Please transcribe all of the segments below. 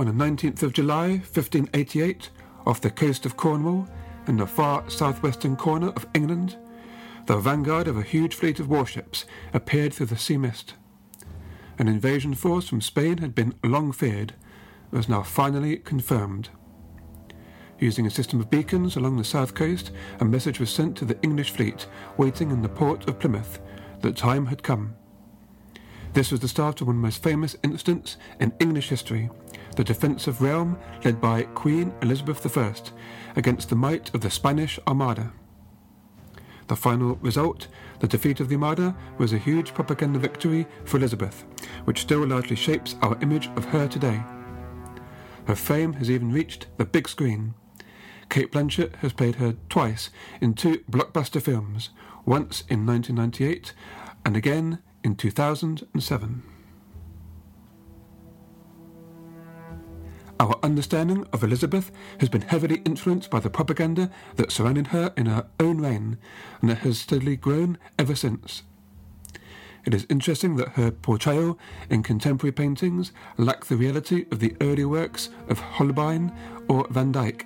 On the 19th of July, 1588, off the coast of Cornwall, in the far southwestern corner of England, the vanguard of a huge fleet of warships appeared through the sea mist. An invasion force from Spain had been long feared, was now finally confirmed. Using a system of beacons along the south coast, a message was sent to the English fleet waiting in the port of Plymouth that time had come. This was the start of one of the most famous incidents in English history, the of Rome led by Queen Elizabeth I against the might of the Spanish Armada. The final result, the defeat of the Armada, was a huge propaganda victory for Elizabeth, which still largely shapes our image of her today. Her fame has even reached the big screen. Cate Blanchett has played her twice in two blockbuster films, once in 1998 and again in 2007. Our understanding of Elizabeth has been heavily influenced by the propaganda that surrounded her in her own reign, and it has steadily grown ever since. It is interesting that her portrayal in contemporary paintings lack the reality of the early works of Holbein or Van Dyck.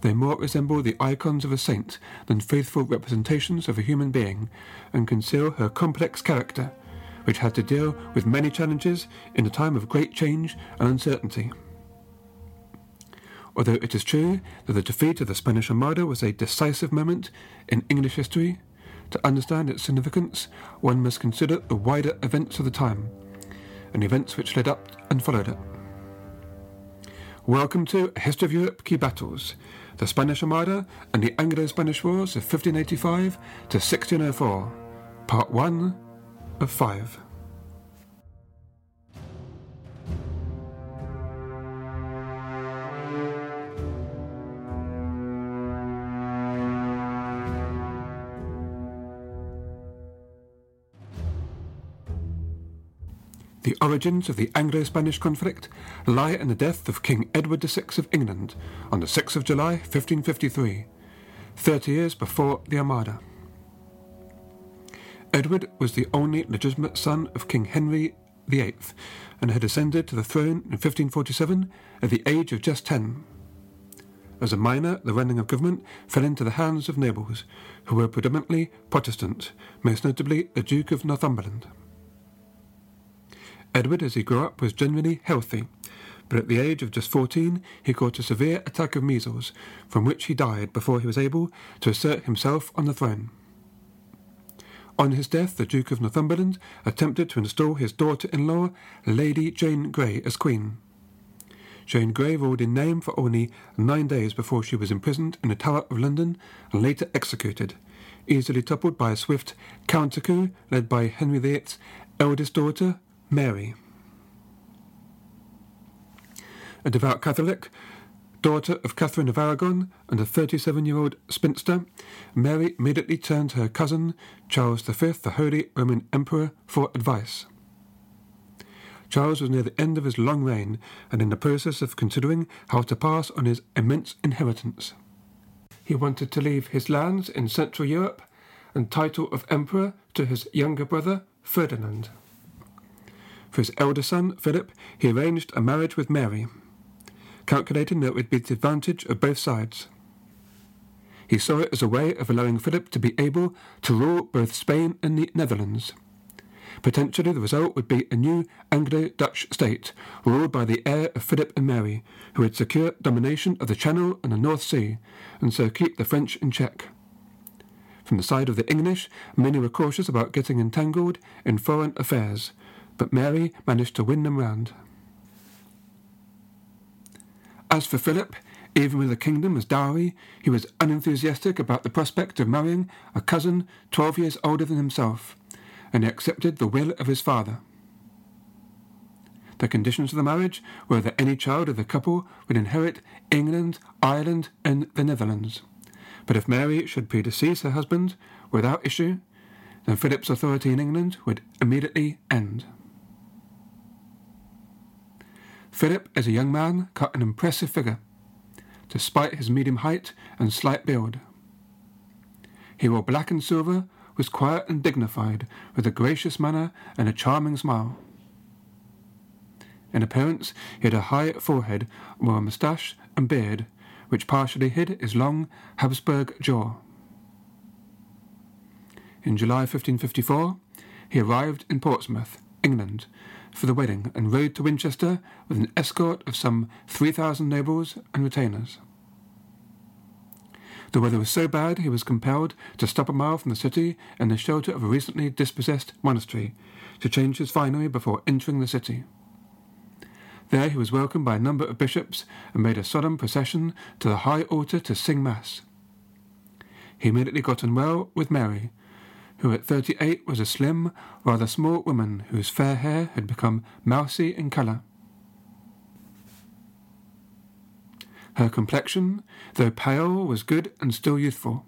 They more resemble the icons of a saint than faithful representations of a human being, and conceal her complex character, which had to deal with many challenges in a time of great change and uncertainty. Although it is true that the defeat of the Spanish Armada was a decisive moment in English history, to understand its significance, one must consider the wider events of the time, and events which led up and followed it. Welcome to History of Europe Key Battles, the Spanish Armada and the Anglo-Spanish Wars of 1585 to 1604, Part 1 of 5. The origins of the Anglo Spanish conflict lie in the death of King Edward VI of England on the 6th of July 1553, 30 years before the Armada. Edward was the only legitimate son of King Henry VIII and had ascended to the throne in 1547 at the age of just 10. As a minor, the running of government fell into the hands of nobles, who were predominantly Protestant, most notably the Duke of Northumberland. Edward, as he grew up, was generally healthy, but at the age of just 14 he caught a severe attack of measles, from which he died before he was able to assert himself on the throne. On his death, the Duke of Northumberland attempted to install his daughter-in-law, Lady Jane Grey, as queen. Jane Grey ruled in name for only nine days before she was imprisoned in the Tower of London and later executed, easily toppled by a swift counter-coup led by Henry VIII's eldest daughter, Mary. A devout Catholic, daughter of Catherine of Aragon and a 37 year old spinster, Mary immediately turned to her cousin, Charles V, the Holy Roman Emperor, for advice. Charles was near the end of his long reign and in the process of considering how to pass on his immense inheritance. He wanted to leave his lands in Central Europe and title of Emperor to his younger brother, Ferdinand. For his elder son, Philip, he arranged a marriage with Mary, calculating that it would be the advantage of both sides. He saw it as a way of allowing Philip to be able to rule both Spain and the Netherlands. Potentially, the result would be a new Anglo-Dutch state, ruled by the heir of Philip and Mary, who would secure domination of the Channel and the North Sea, and so keep the French in check. From the side of the English, many were cautious about getting entangled in foreign affairs, but Mary managed to win them round. As for Philip, even with a kingdom as dowry, he was unenthusiastic about the prospect of marrying a cousin twelve years older than himself, and he accepted the will of his father. The conditions of the marriage were that any child of the couple would inherit England, Ireland, and the Netherlands. But if Mary should predecease her husband without issue, then Philip's authority in England would immediately end. Philip, as a young man, cut an impressive figure, despite his medium height and slight build. He wore black and silver, was quiet and dignified, with a gracious manner and a charming smile. In appearance, he had a high forehead, wore a moustache and beard, which partially hid his long Habsburg jaw. In July 1554, he arrived in Portsmouth, England, for the wedding and rode to Winchester with an escort of some 3,000 nobles and retainers. The weather was so bad he was compelled to stop a mile from the city in the shelter of a recently dispossessed monastery to change his finery before entering the city. There he was welcomed by a number of bishops and made a solemn procession to the high altar to sing mass. He immediately got on well with Mary, who at thirty eight was a slim, rather small woman whose fair hair had become mousy in colour. Her complexion, though pale, was good and still youthful.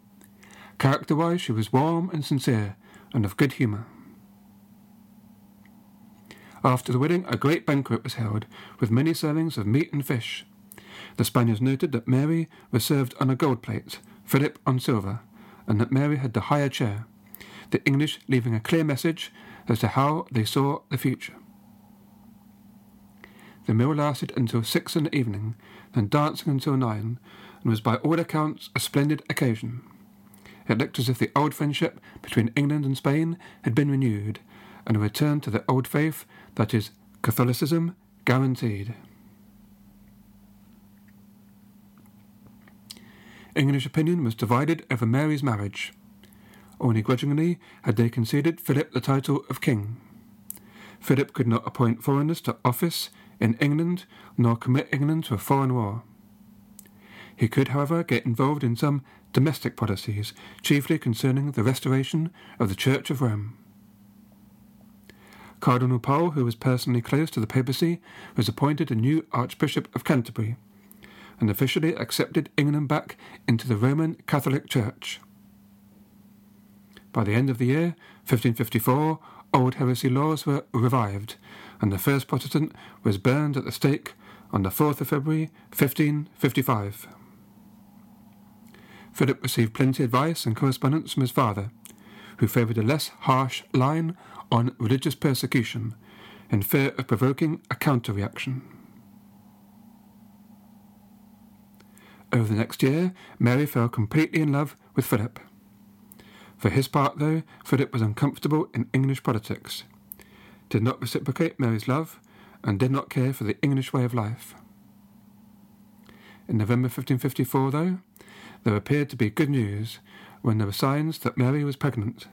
Character wise, she was warm and sincere, and of good humour. After the wedding, a great banquet was held, with many servings of meat and fish. The Spaniards noted that Mary was served on a gold plate, Philip on silver, and that Mary had the higher chair, the English leaving a clear message as to how they saw the future. The meal lasted until six in the evening, then dancing until nine, and was by all accounts a splendid occasion. It looked as if the old friendship between England and Spain had been renewed, and a return to the old faith, that is, Catholicism, guaranteed. English opinion was divided over Mary's marriage. Only grudgingly had they conceded Philip the title of king. Philip could not appoint foreigners to office in England nor commit England to a foreign war. He could, however, get involved in some domestic policies, chiefly concerning the restoration of the Church of Rome. Cardinal Pole, who was personally close to the papacy, was appointed a new Archbishop of Canterbury, and officially accepted England back into the Roman Catholic Church. By the end of the year, 1554, old heresy laws were revived, and the first Protestant was burned at the stake on the 4th of February, 1555. Philip received plenty of advice and correspondence from his father, who favoured a less harsh line on religious persecution in fear of provoking a counter reaction. Over the next year, Mary fell completely in love with Philip. For his part, though, Philip was uncomfortable in English politics, did not reciprocate Mary's love, and did not care for the English way of life. In November 1554, though, there appeared to be good news when there were signs that Mary was pregnant.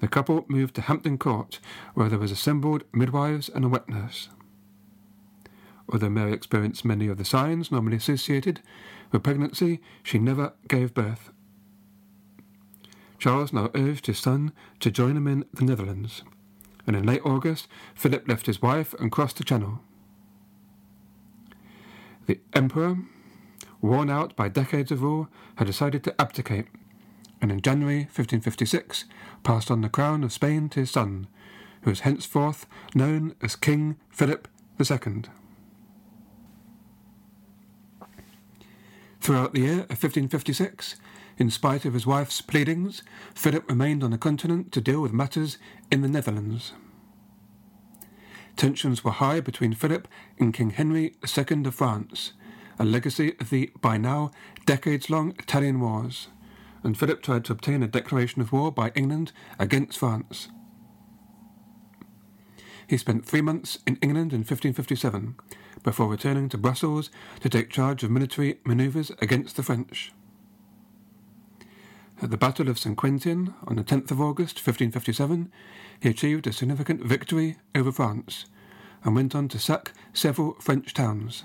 The couple moved to Hampton Court, where there was assembled midwives and a wet nurse. Although Mary experienced many of the signs normally associated with pregnancy, she never gave birth. Charles now urged his son to join him in the Netherlands, and in late August, Philip left his wife and crossed the Channel. The Emperor, worn out by decades of rule, had decided to abdicate and in January 1556 passed on the crown of Spain to his son, who was henceforth known as King Philip II. Throughout the year of 1556, in spite of his wife's pleadings, Philip remained on the continent to deal with matters in the Netherlands. Tensions were high between Philip and King Henry II of France, a legacy of the, by now, decades long Italian Wars and Philip tried to obtain a declaration of war by England against France. He spent three months in England in 1557 before returning to Brussels to take charge of military manoeuvres against the French. At the Battle of St. Quentin on the 10th of August 1557, he achieved a significant victory over France and went on to sack several French towns.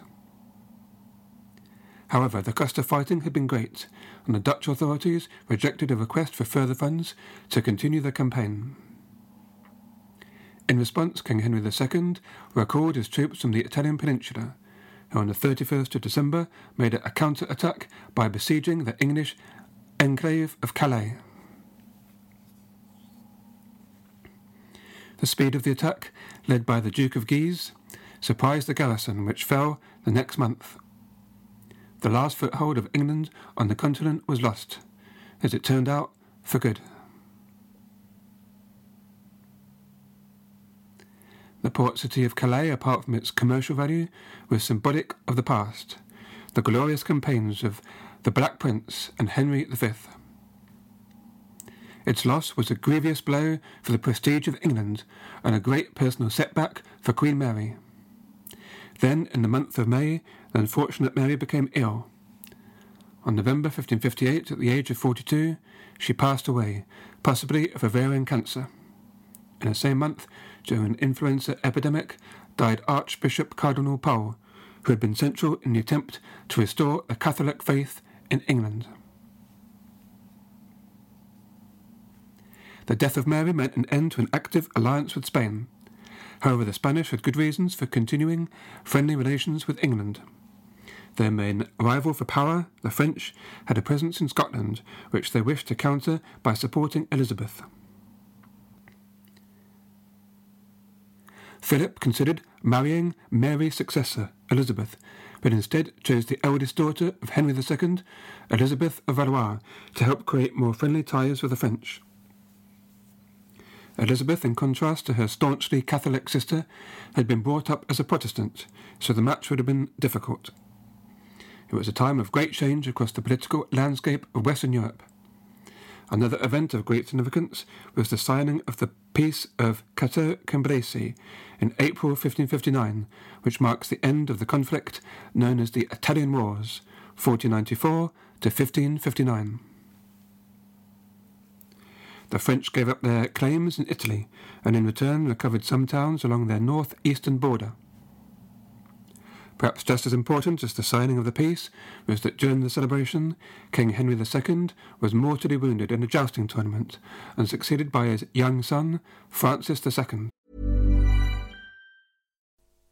However, the cost of fighting had been great, and the Dutch authorities rejected a request for further funds to continue the campaign. In response, King Henry II recalled his troops from the Italian peninsula, who on the 31st of December made a counter-attack by besieging the English enclave of Calais. The speed of the attack, led by the Duke of Guise, surprised the garrison, which fell the next month. The last foothold of England on the continent was lost, as it turned out, for good. The port city of Calais, apart from its commercial value, was symbolic of the past, the glorious campaigns of the Black Prince and Henry V. Its loss was a grievous blow for the prestige of England and a great personal setback for Queen Mary. Then, in the month of May, the unfortunate Mary became ill. On November 1558, at the age of 42, she passed away, possibly of ovarian cancer. In the same month, during an influenza epidemic, died Archbishop Cardinal Pole, who had been central in the attempt to restore the Catholic faith in England. The death of Mary meant an end to an active alliance with Spain. However, the Spanish had good reasons for continuing friendly relations with England. Their main rival for power, the French, had a presence in Scotland, which they wished to counter by supporting Elizabeth. Philip considered marrying Mary's successor, Elizabeth, but instead chose the eldest daughter of Henry II, Elizabeth of Valois, to help create more friendly ties with the French. Elizabeth, in contrast to her staunchly Catholic sister, had been brought up as a Protestant, so the match would have been difficult. It was a time of great change across the political landscape of Western Europe. Another event of great significance was the signing of the Peace of Cateau Cambrésis in April 1559, which marks the end of the conflict known as the Italian Wars, 1494 to 1559. The French gave up their claims in Italy and in return recovered some towns along their north-eastern border. Perhaps just as important as the signing of the peace was that during the celebration, King Henry II was mortally wounded in a jousting tournament and succeeded by his young son, Francis II.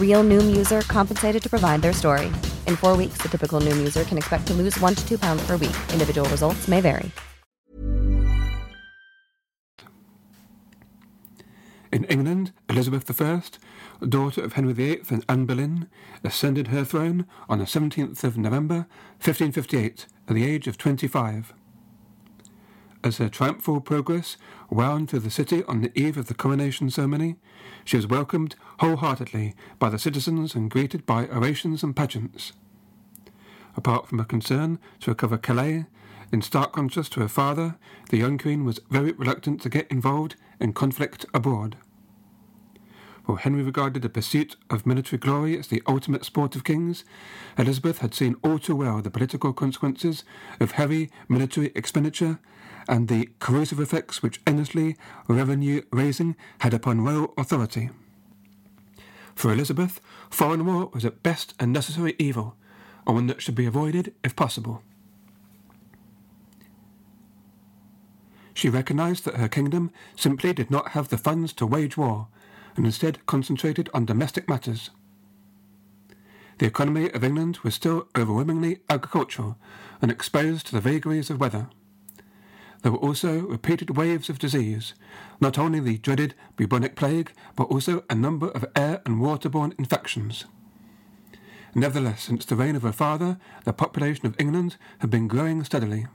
Real Noom user compensated to provide their story. In four weeks, the typical Noom user can expect to lose one to two pounds per week. Individual results may vary. In England, Elizabeth I, daughter of Henry VIII and Anne Boleyn, ascended her throne on the 17th of November 1558 at the age of 25. As her triumphal progress wound through the city on the eve of the coronation ceremony, she was welcomed wholeheartedly by the citizens and greeted by orations and pageants. Apart from a concern to recover Calais, in stark contrast to her father, the young queen was very reluctant to get involved in conflict abroad. While Henry regarded the pursuit of military glory as the ultimate sport of kings, Elizabeth had seen all too well the political consequences of heavy military expenditure and the corrosive effects which endlessly revenue raising had upon royal authority. For Elizabeth, foreign war was at best a necessary evil, and one that should be avoided if possible. She recognized that her kingdom simply did not have the funds to wage war, and instead concentrated on domestic matters. The economy of England was still overwhelmingly agricultural and exposed to the vagaries of weather. There were also repeated waves of disease, not only the dreaded bubonic plague, but also a number of air and waterborne infections. Nevertheless, since the reign of her father, the population of England had been growing steadily.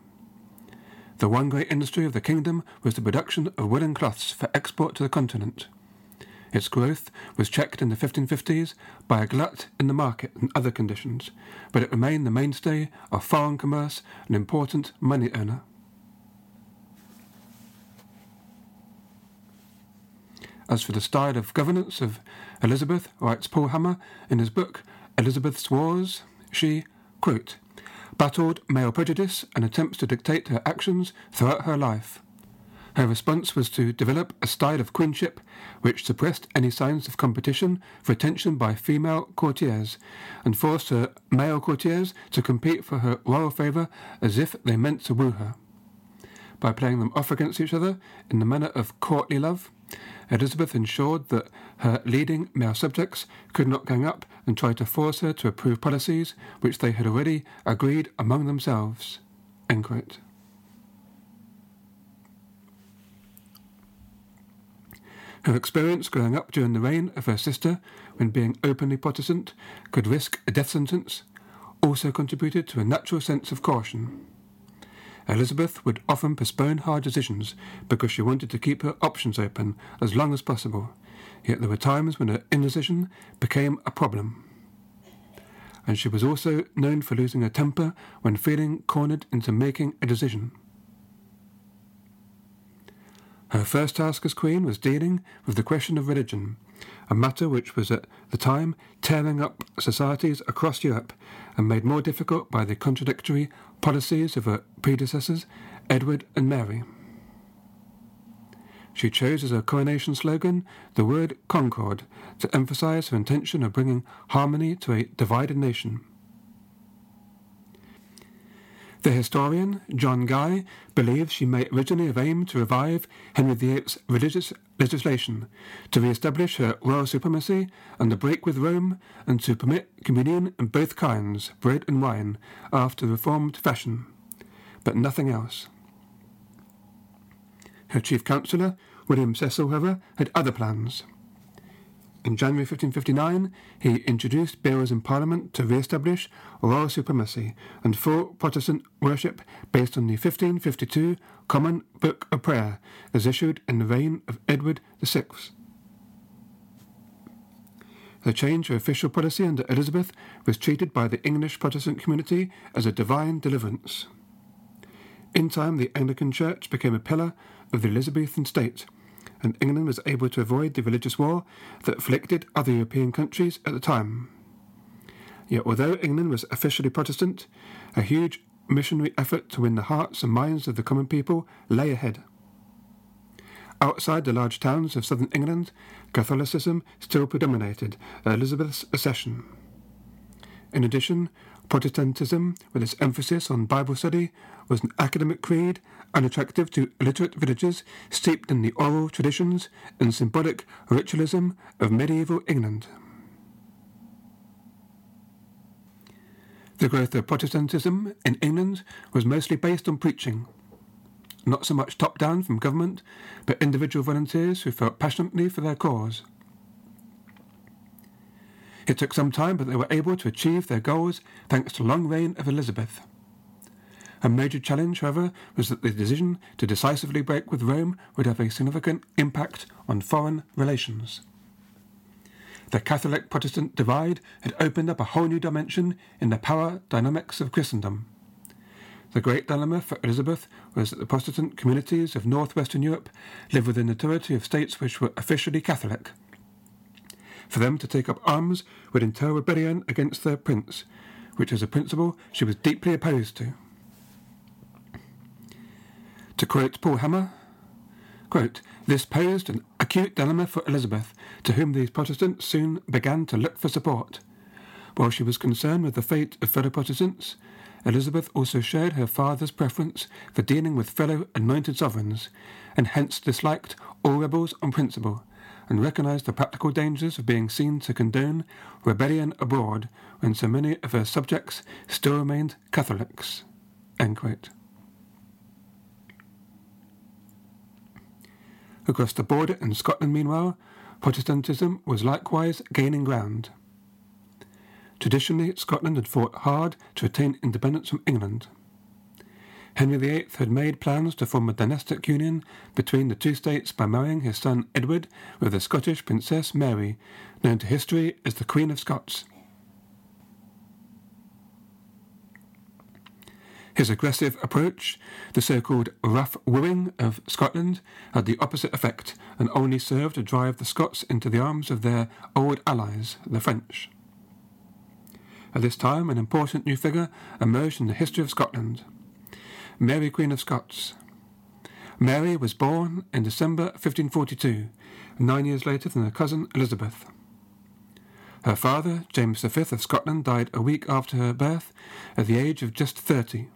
The one great industry of the kingdom was the production of woolen cloths for export to the continent. Its growth was checked in the 1550s by a glut in the market and other conditions, but it remained the mainstay of foreign commerce, an important money earner. As for the style of governance of Elizabeth, writes Paul Hammer in his book Elizabeth's Wars, she, quote, battled male prejudice and attempts to dictate her actions throughout her life. Her response was to develop a style of queenship which suppressed any signs of competition for attention by female courtiers and forced her male courtiers to compete for her royal favour as if they meant to woo her. By playing them off against each other in the manner of courtly love, Elizabeth ensured that her leading male subjects could not gang up and try to force her to approve policies which they had already agreed among themselves. Her experience growing up during the reign of her sister, when being openly Protestant could risk a death sentence, also contributed to a natural sense of caution. Elizabeth would often postpone hard decisions because she wanted to keep her options open as long as possible, yet there were times when her indecision became a problem. And she was also known for losing her temper when feeling cornered into making a decision. Her first task as Queen was dealing with the question of religion, a matter which was at the time tearing up societies across Europe and made more difficult by the contradictory policies of her predecessors, Edward and Mary. She chose as her coronation slogan the word concord to emphasize her intention of bringing harmony to a divided nation. The historian, John Guy, believes she may originally have aimed to revive Henry VIII's religious legislation, to re-establish her royal supremacy and to break with Rome, and to permit communion in both kinds, bread and wine, after the reformed fashion. But nothing else. Her chief counsellor, William Cecil, however, had other plans. In January 1559, he introduced bills in Parliament to re-establish royal supremacy and full Protestant worship based on the 1552 Common Book of Prayer as issued in the reign of Edward VI. The change of official policy under Elizabeth was treated by the English Protestant community as a divine deliverance. In time, the Anglican Church became a pillar of the Elizabethan state and England was able to avoid the religious war that afflicted other European countries at the time. Yet, although England was officially Protestant, a huge missionary effort to win the hearts and minds of the common people lay ahead. Outside the large towns of southern England, Catholicism still predominated at Elizabeth's accession. In addition, Protestantism, with its emphasis on Bible study, was an academic creed unattractive to illiterate villagers steeped in the oral traditions and symbolic ritualism of medieval England. The growth of Protestantism in England was mostly based on preaching, not so much top down from government, but individual volunteers who felt passionately for their cause. It took some time, but they were able to achieve their goals thanks to the long reign of Elizabeth. A major challenge, however, was that the decision to decisively break with Rome would have a significant impact on foreign relations. The Catholic Protestant divide had opened up a whole new dimension in the power dynamics of Christendom. The great dilemma for Elizabeth was that the Protestant communities of northwestern Europe lived within the territory of states which were officially Catholic. For them to take up arms would entail rebellion against their prince, which was a principle she was deeply opposed to. To quote Paul Hammer, quote, this posed an acute dilemma for Elizabeth, to whom these Protestants soon began to look for support. While she was concerned with the fate of fellow Protestants, Elizabeth also shared her father's preference for dealing with fellow anointed sovereigns, and hence disliked all rebels on principle, and recognized the practical dangers of being seen to condone rebellion abroad when so many of her subjects still remained Catholics. Across the border in Scotland, meanwhile, Protestantism was likewise gaining ground. Traditionally, Scotland had fought hard to attain independence from England. Henry VIII had made plans to form a dynastic union between the two states by marrying his son Edward with the Scottish Princess Mary, known to history as the Queen of Scots. His aggressive approach, the so-called rough wooing of Scotland, had the opposite effect and only served to drive the Scots into the arms of their old allies, the French. At this time, an important new figure emerged in the history of Scotland. Mary Queen of Scots. Mary was born in December 1542, nine years later than her cousin Elizabeth. Her father, James V of Scotland, died a week after her birth at the age of just 30.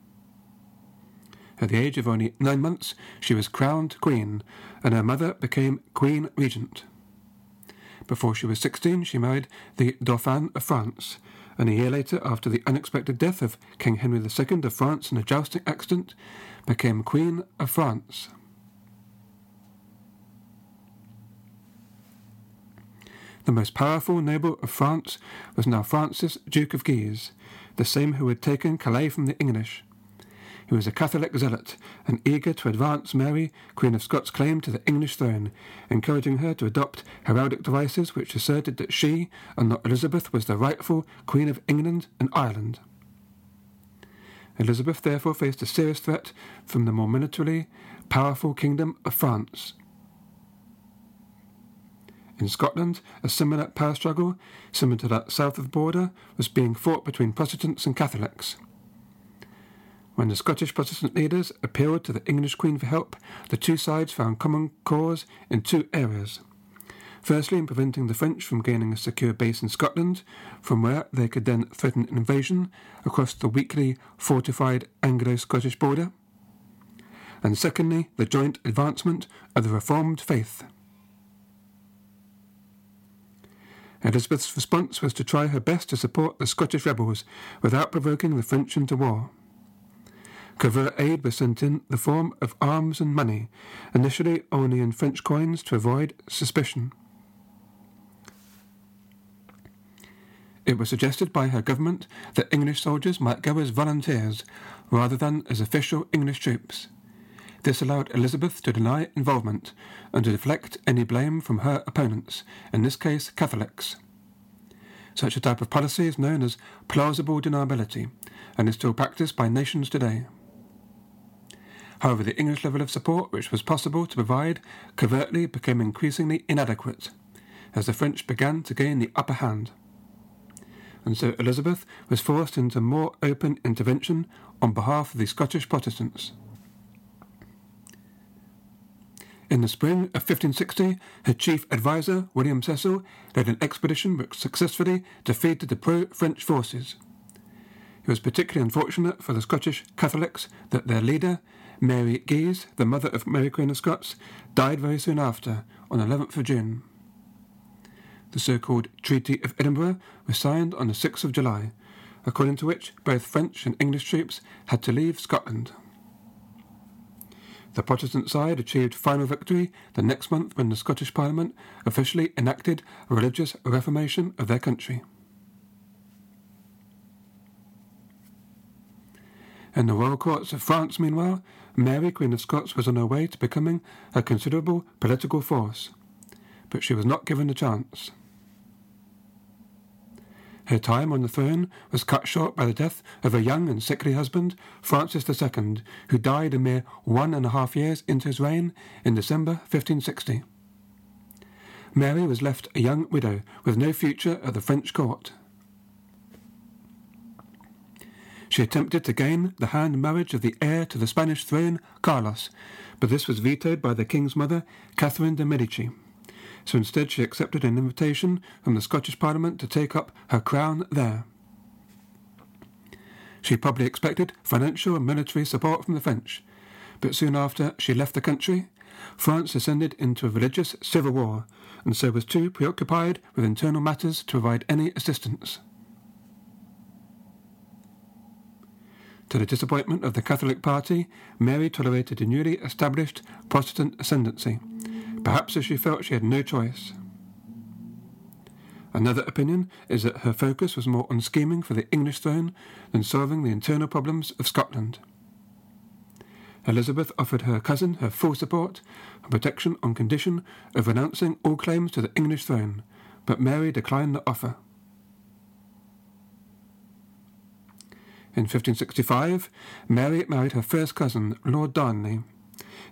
At the age of only nine months, she was crowned queen, and her mother became queen regent. Before she was 16, she married the Dauphin of France, and a year later, after the unexpected death of King Henry II of France in a jousting accident, became Queen of France. The most powerful noble of France was now Francis, Duke of Guise, the same who had taken Calais from the English. He was a Catholic zealot and eager to advance Mary, Queen of Scots' claim to the English throne, encouraging her to adopt heraldic devices which asserted that she, and not Elizabeth, was the rightful Queen of England and Ireland. Elizabeth therefore faced a serious threat from the more militarily powerful Kingdom of France. In Scotland, a similar power struggle, similar to that south of the border, was being fought between Protestants and Catholics. When the Scottish Protestant leaders appealed to the English Queen for help, the two sides found common cause in two areas. Firstly, in preventing the French from gaining a secure base in Scotland, from where they could then threaten an invasion across the weakly fortified Anglo Scottish border. And secondly, the joint advancement of the Reformed faith. Elizabeth's response was to try her best to support the Scottish rebels without provoking the French into war. Covert aid was sent in the form of arms and money, initially only in French coins to avoid suspicion. It was suggested by her government that English soldiers might go as volunteers rather than as official English troops. This allowed Elizabeth to deny involvement and to deflect any blame from her opponents, in this case Catholics. Such a type of policy is known as plausible deniability and is still practiced by nations today. However, the English level of support which was possible to provide covertly became increasingly inadequate as the French began to gain the upper hand. And so Elizabeth was forced into more open intervention on behalf of the Scottish Protestants. In the spring of 1560, her chief adviser, William Cecil, led an expedition which successfully defeated the pro French forces. It was particularly unfortunate for the Scottish Catholics that their leader, Mary Guise, the mother of Mary Queen of Scots, died very soon after, on 11th of June. The so-called Treaty of Edinburgh was signed on the 6th of July, according to which both French and English troops had to leave Scotland. The Protestant side achieved final victory the next month when the Scottish Parliament officially enacted a religious reformation of their country. In the royal courts of France, meanwhile, Mary, Queen of Scots, was on her way to becoming a considerable political force, but she was not given the chance. Her time on the throne was cut short by the death of her young and sickly husband, Francis II, who died a mere one and a half years into his reign in December 1560. Mary was left a young widow with no future at the French court. She attempted to gain the hand marriage of the heir to the Spanish throne, Carlos, but this was vetoed by the king's mother, Catherine de' Medici. So instead she accepted an invitation from the Scottish Parliament to take up her crown there. She probably expected financial and military support from the French, but soon after she left the country, France descended into a religious civil war, and so was too preoccupied with internal matters to provide any assistance. To the disappointment of the Catholic party, Mary tolerated a newly established Protestant ascendancy, perhaps as she felt she had no choice. Another opinion is that her focus was more on scheming for the English throne than solving the internal problems of Scotland. Elizabeth offered her cousin her full support and protection on condition of renouncing all claims to the English throne, but Mary declined the offer. In 1565, Mary married her first cousin, Lord Darnley.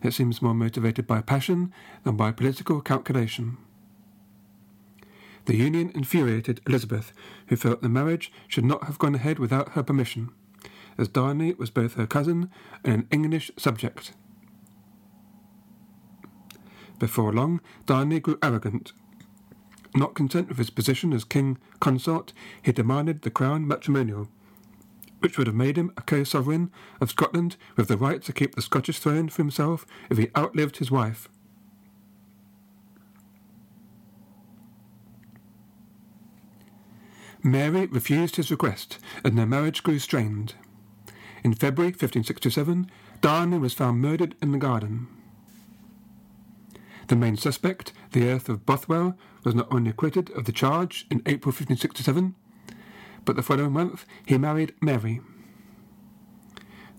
It seems more motivated by passion than by political calculation. The union infuriated Elizabeth, who felt the marriage should not have gone ahead without her permission, as Darnley was both her cousin and an English subject. Before long, Darnley grew arrogant. Not content with his position as king consort, he demanded the crown matrimonial which would have made him a co-sovereign of Scotland with the right to keep the Scottish throne for himself if he outlived his wife. Mary refused his request, and their marriage grew strained. In February 1567, Darnley was found murdered in the garden. The main suspect, the Earl of Bothwell, was not only acquitted of the charge in April 1567, but the following month he married Mary.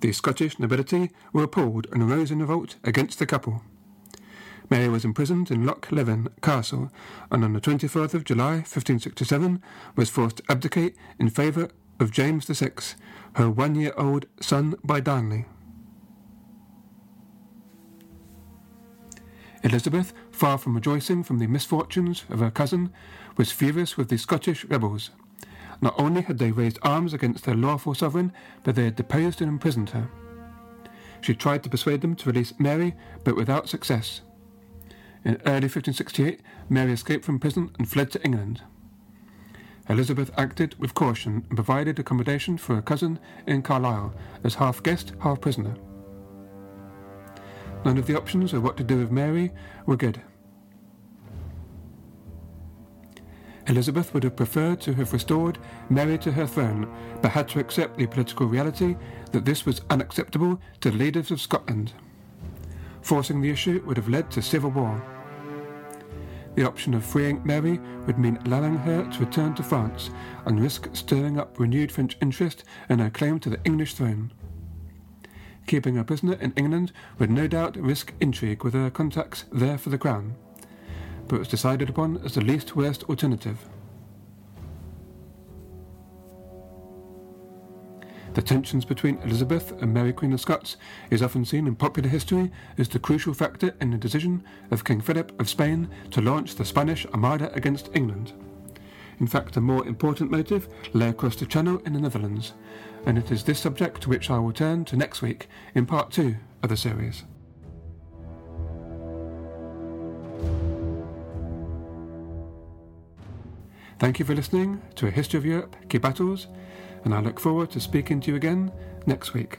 The Scottish nobility were appalled and rose in revolt against the couple. Mary was imprisoned in Loch Leven Castle, and on the 24th of July 1567 was forced to abdicate in favour of James VI, her one-year-old son by Darnley. Elizabeth, far from rejoicing from the misfortunes of her cousin, was furious with the Scottish rebels. Not only had they raised arms against their lawful sovereign, but they had deposed and imprisoned her. She tried to persuade them to release Mary, but without success. In early 1568, Mary escaped from prison and fled to England. Elizabeth acted with caution and provided accommodation for her cousin in Carlisle as half guest, half prisoner. None of the options of what to do with Mary were good. Elizabeth would have preferred to have restored Mary to her throne, but had to accept the political reality that this was unacceptable to the leaders of Scotland. Forcing the issue would have led to civil war. The option of freeing Mary would mean allowing her to return to France and risk stirring up renewed French interest in her claim to the English throne. Keeping her prisoner in England would no doubt risk intrigue with her contacts there for the crown but was decided upon as the least worst alternative. The tensions between Elizabeth and Mary Queen of Scots is often seen in popular history as the crucial factor in the decision of King Philip of Spain to launch the Spanish Armada against England. In fact, a more important motive lay across the Channel in the Netherlands, and it is this subject to which I will turn to next week in part two of the series. Thank you for listening to A History of Europe, Key Battles, and I look forward to speaking to you again next week.